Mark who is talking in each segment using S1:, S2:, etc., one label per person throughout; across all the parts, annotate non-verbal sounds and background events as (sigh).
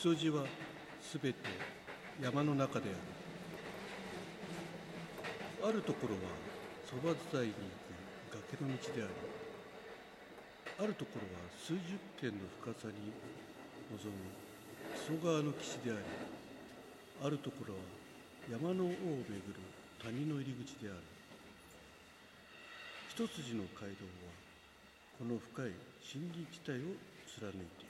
S1: 礎路はすべて山の中である。あるところはそば伝いに行く崖の道である。あるところは数十間の深さに望む木曽川の岸でありあるところは山の王を巡る谷の入り口である。一筋の街道はこの深い森林地帯を貫いていた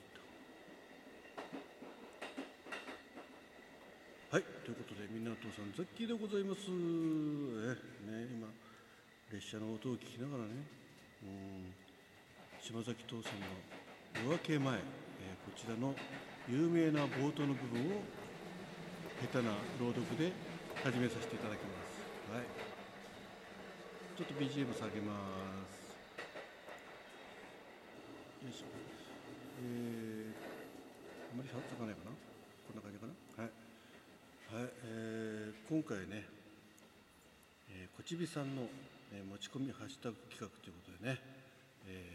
S1: はいということでみんなお父さんザッキーでございます。えね今列車の音を聞きながらねうん島崎藤さんの夜明け前、えー、こちらの有名な冒頭の部分を下手な朗読で始めさせていただきます。はい。ちょっと BGM 下げます。よいしょ。えー、あまり咲かないかな？こんな感じかな、今回ね、えー、こちびさんの、えー、持ち込みハッシュタグ企画ということでね、え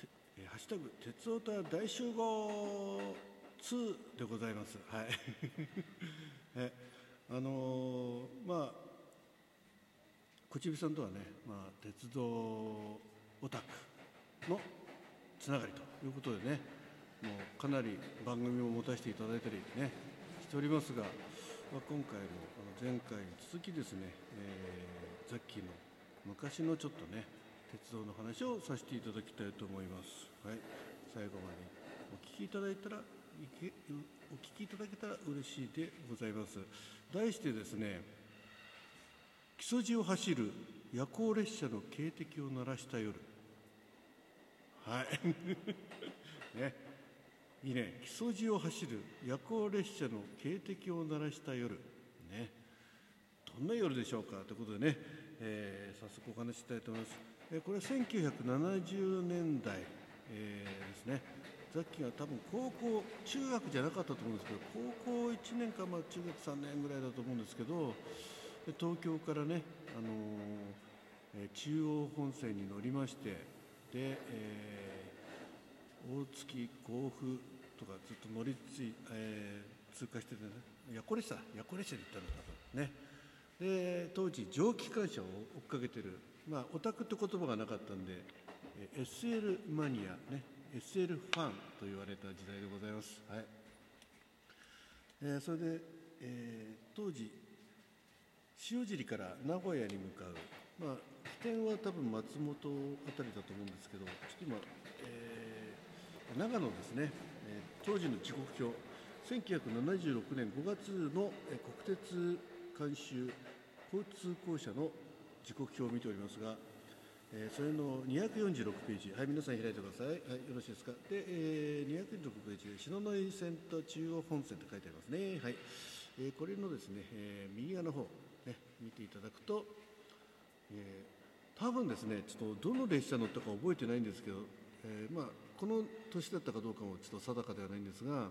S1: ー、えー、ハッシュタグ鉄オタ大集合2でございます。はい。(laughs) えあのー、まあこちびさんとはね、まあ、鉄道オタクのつながりということでねもうかなり番組を持たせていただいたりねしておりますが、まあ、今回も前回に続きですね、えー、ザッキーの昔のちょっとね鉄道の話をさせていただきたいと思います。はい、最後までお聞きいただいたらお聞きいただけたら嬉しいでございます。題してですね木曽路を走る夜行列車の警笛を鳴らした夜はい (laughs) ねいいね木曽路を走る夜行列車の警笛を鳴らした夜。ね。どんな夜でしょうかということでね、えー、早速お話ししたいと思います、えー、これは1970年代、えー、ですね。ザッキーが多分高校中学じゃなかったと思うんですけど高校1年か、まあ、中学3年ぐらいだと思うんですけど東京からね、あのー、中央本線に乗りましてで、えー、大月甲府とかずっと乗り継い、えー、通過しててね。やこ列車やこ列車で行ったの多分ね。で当時蒸気機関車を追っかけてる。まあオタクって言葉がなかったんで SL マニアね。SL ファンと言われた時代でございます。はい。えー、それで、えー、当時塩尻から名古屋に向かう、まあ、起点は多分松本あたりだと思うんですけどちょっと今、長野ですね、え、当時の時刻表。1976年5月の、国鉄監修交通公社の時刻表を見ておりますが、え、それの246ページ、はい、皆さん開いてください、はい、よろしいですか？で、えー、246ページ、篠ノ井線と中央本線と書いてありますね。はい、え、これのですね、え、右側の方、ね、見ていただくと、えー、多分ですね、ちょっとどの列車乗ったか覚えてないんですけど、えー、まあ、この年だったかどうかもちょっと定かではないんですが、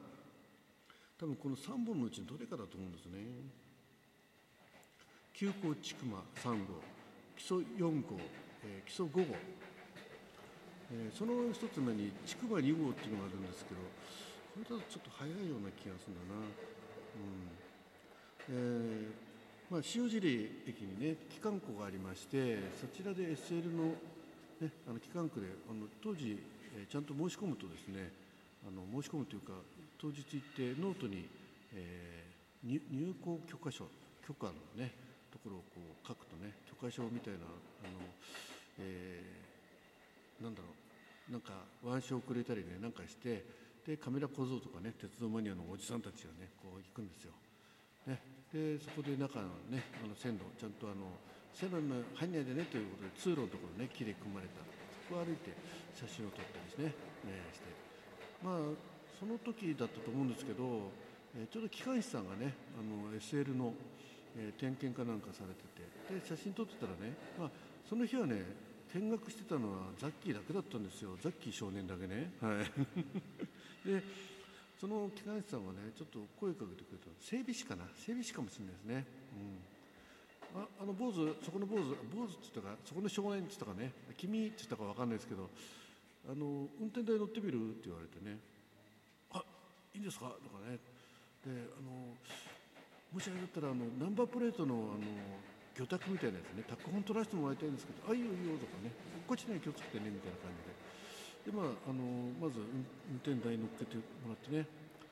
S1: 多分この3本のうちのどれかだと思うんですね。急行千曲3号、基礎4号、えー、基礎5号、えー、その一つ目に筑波2号っていうのがあるんですけど、これだとちょっと早いような気がするんだな。うんえーまあ、塩尻駅にね機関庫がありましてそちらで SL の,、ね、あの機関区であの当時、え、ちゃんと申し込むとですねあの申し込むというか当日行ってノートに、えー、入校許可書許可のねところをこう書くとね許可証みたいなあの、えー、なんだろうなんか腕章をくれたりねなんかしてでカメラ小僧とかね鉄道マニアのおじさんたちがねこう行くんですよ。ね、でそこで中のねあの線路ちゃんとあの線路に入んないでねということで通路のところね木で組まれたこを歩いて写真を撮ったりですねねして。まあその時だったと思うんですけど、えちょうど機関士さんがねあの SL の、え点検かなんかされててで写真撮ってたらね、まあ、その日はね見学してたのはザッキーだけだったんですよ。ザッキー少年だけね。はい。(laughs) でその機関士さんはねちょっと声かけてくれた整備士かな？整備士かもしれないですね、うん、ああの坊主そこの坊主坊主って言ったかそこの少年って言ったかね。君って言ったか分かんないですけどあの運転台乗ってみるって言われてね。あいいんですか?」とかね。であのもしあれだったらあのナンバープレートのあの魚拓みたいなやつね。タック本取らせてもらいたいんですけど「あいいよいいよ」とかね「こっちには気をつけてね」みたいな感じで。でまああのまず運転台乗っけてもらってね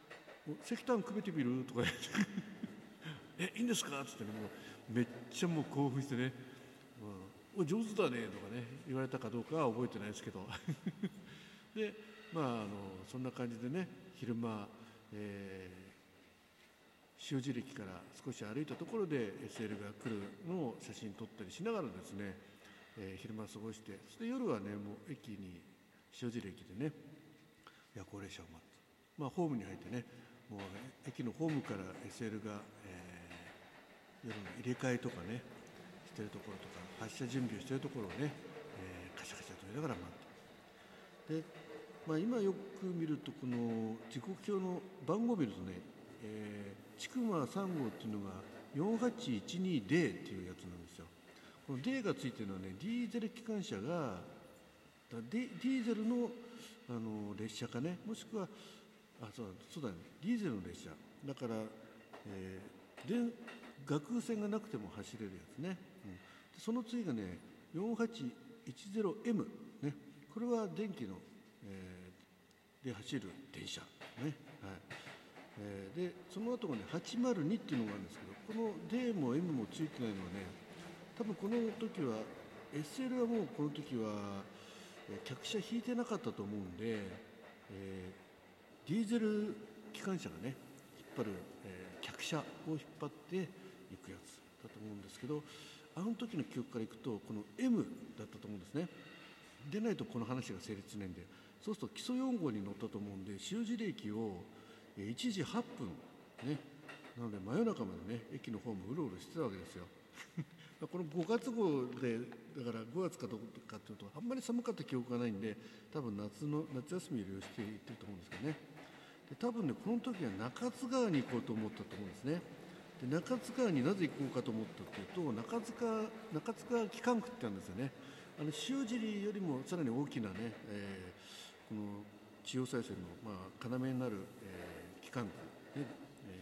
S1: 「石炭くべてみる?」とか言って「えいいんですか?」っつってねもうめっちゃもう興奮してね「うん、上手だね」とかね言われたかどうかは覚えてないですけど (laughs) でまああのそんな感じでね昼間、えー、塩尻駅から少し歩いたところで SL が来るのを写真撮ったりしながらですね、えー、昼間過ごしてそして夜はねもう駅に塩尻駅でね夜行列車を待つまあホームに入ってねもう、駅のホームから SL が、えー、夜の入れ替えとかねしてるところとか発車準備をしてるところをね、えー、カシャカシャと言いながら待ってでまあ、今よく見るとこの時刻表の番号を見るとね、えー、千曲3号っていうのが 4812D っていうやつなんですよ。この D がついてるのはねディーゼル機関車がディーゼルのあの列車かねもしくはあそうそうだねディーゼルの列車。だから、えー、で学空線がなくても走れるやつね、うん、その次がね 4810M ね。これは電気のえー、で走る電車ね、はい。えー、でその後がね802っていうのがあるんですけどこの D も M もついてないのはね多分この時は SL はもうこの時は客車引いてなかったと思うんで、えー、ディーゼル機関車がね引っ張る、えー、客車を引っ張っていくやつだと思うんですけどあの時の記憶からいくとこの M だったと思うんですね。でないとこの話が成立しないんでそうすると基礎4号に乗ったと思うんで塩尻駅を1時8分ねなので真夜中までね駅のホームうろうろしてたわけですよ。(laughs) この5月号でだから5月かどうかというとあんまり寒かった記憶がないんで多分夏の夏休みを利用して行ってると思うんですけどね。で多分ねこの時は中津川に行こうと思ったと思うんですね。で中津川になぜ行こうかと思ったというと中津川中津川機関区ってあるんですよね。あの塩尻よりもさらに大きなね、えーこの地方再生の、まあ、要になる、えー、機関区、ねえ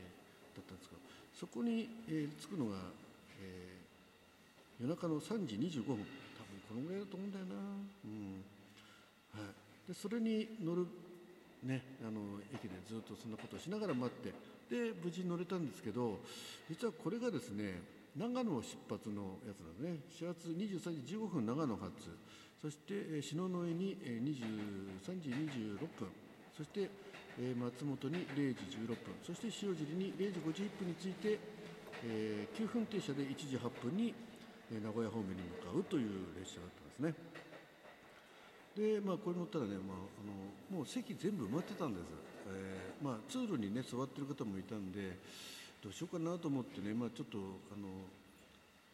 S1: ー、だったんですがそこに、えー、着くのが、えー、夜中の3時25分。多分このぐらいだと思うんだよな、うん。はい、でそれに乗る、ね、あの駅でずっとそんなことをしながら待ってで無事乗れたんですけど実はこれがですね長野出発のやつなんですね。4月23時15分長野発。そして篠ノ上に23時26分。そして松本に0時16分。そして塩尻に0時51分について9分停車で1時8分に名古屋方面に向かうという列車だったんですね。でまあこれ乗ったらね、まあ、あのもう席全部埋まってたんです、えー、まあ、通路にね座ってる方もいたんでどうしようかなと思ってね、まあ、ちょっとあの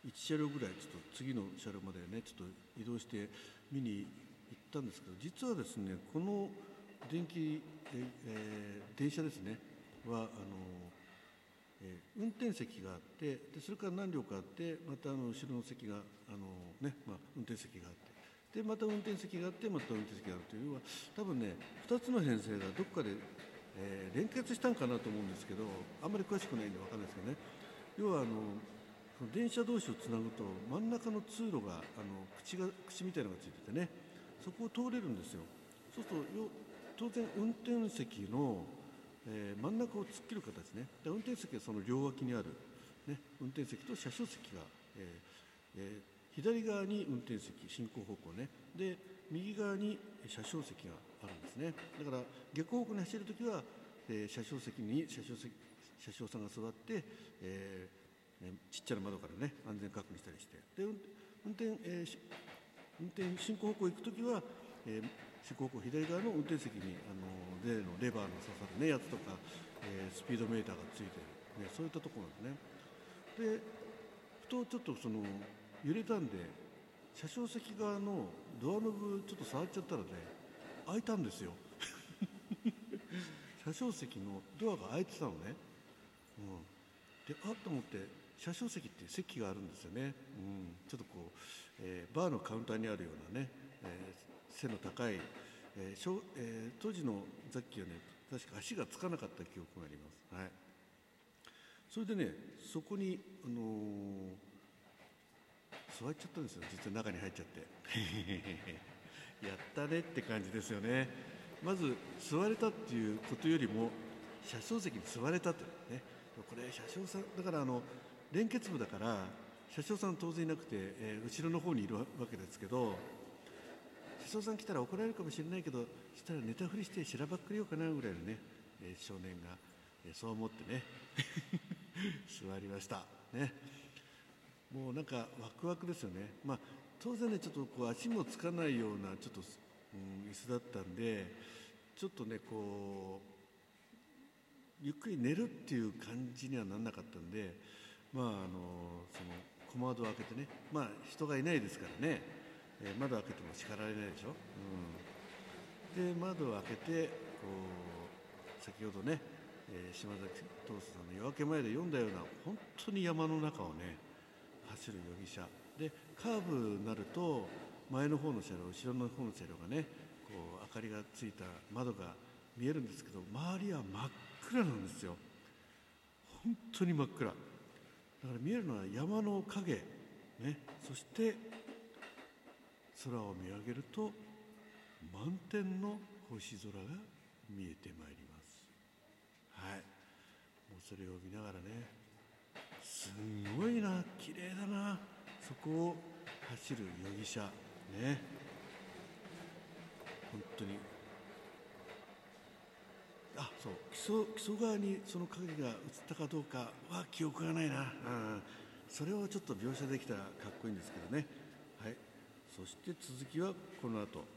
S1: 1車両ぐらいちょっと次の車両までねちょっと移動して見に行ったんですけど実はですねこの電気、えー、電車ですねはあの、えー、運転席があってでそれから何両かあってまたあの後ろの席があの、ねまあ、運転席があってでまた運転席があってまた運転席があるというのは多分ね2つの編成がどこかで、えー、連結したんかなと思うんですけどあんまり詳しくないんで分かんないですけどね。要はあの電車同士をつなぐと真ん中の通路があの口が口みたいなのがついててねそこを通れるんですよ。そうすると当然運転席の、えー、真ん中を突っ切る形ね。で運転席はその両脇にある、ね、運転席と車掌席が、えーえー、左側に運転席進行方向ね。で右側に車掌席があるんですね。だから逆方向に走るときは、えー、車掌席に車掌席車掌さんが座って、えーちっちゃな窓からね安全確認したりして。で運転、えー、運転進行方向行く時は、えー、進行方向左側の運転席にあの例のレバーの刺さる、ね、やつとか、えー、スピードメーターがついてる、ね、そういったところなんですね。でふとちょっとその揺れたんで車掌席側のドアノブちょっと触っちゃったらね開いたんですよ。(laughs) 車掌席のドアが開いてたのね、うん、であっと思って車掌席っていう席があるんですよね、うん、ちょっとこう、えー、バーのカウンターにあるようなね、えー、背の高い、えーえー、当時のザッキーはね確か足がつかなかった記憶があります。はい。それでねそこにあのー、座っちゃったんですよ。実は中に入っちゃって。(laughs) やったねって感じですよね。まず座れたっていうことよりも車掌席に座れたってね。これ車掌さんだからあの連結部だから車掌さん当然いなくて、えー、後ろの方にいるわけですけど車掌さん来たら怒られるかもしれないけどしたらネタ振りしてしらばっくれようかなぐらいのね、えー、少年が、えー、そう思ってね。(laughs) 座りました。ね。もうなんかワクワクですよね。まあ当然ねちょっとこう足もつかないようなちょっと、うん、椅子だったんでちょっとねこうゆっくり寝るっていう感じにはなんなかったんでまああのその小窓を開けてねまあ人がいないですからね、えー、窓開けても叱られないでしょ、うん、で窓を開けてこう先ほどね、えー、島崎藤さんの夜明け前で読んだような本当に山の中をね走る容疑者。でカーブになると前の方の車両後ろの方の車両がねこう明かりがついた窓が見えるんですけど周りは真っ暗なんですよ。本当に真っ暗。だから見えるのは山の影ね。そして空を見上げると満天の星空が見えてまいります。はい。もうそれを見ながらねすんごいな綺麗だそこを走る容疑者ね。本当に。あそう。木曽木曽川にその影が映ったかどうかは記憶がないな、うん、それをちょっと描写できたらかっこいいんですけどね。はい。そして続きはこの後。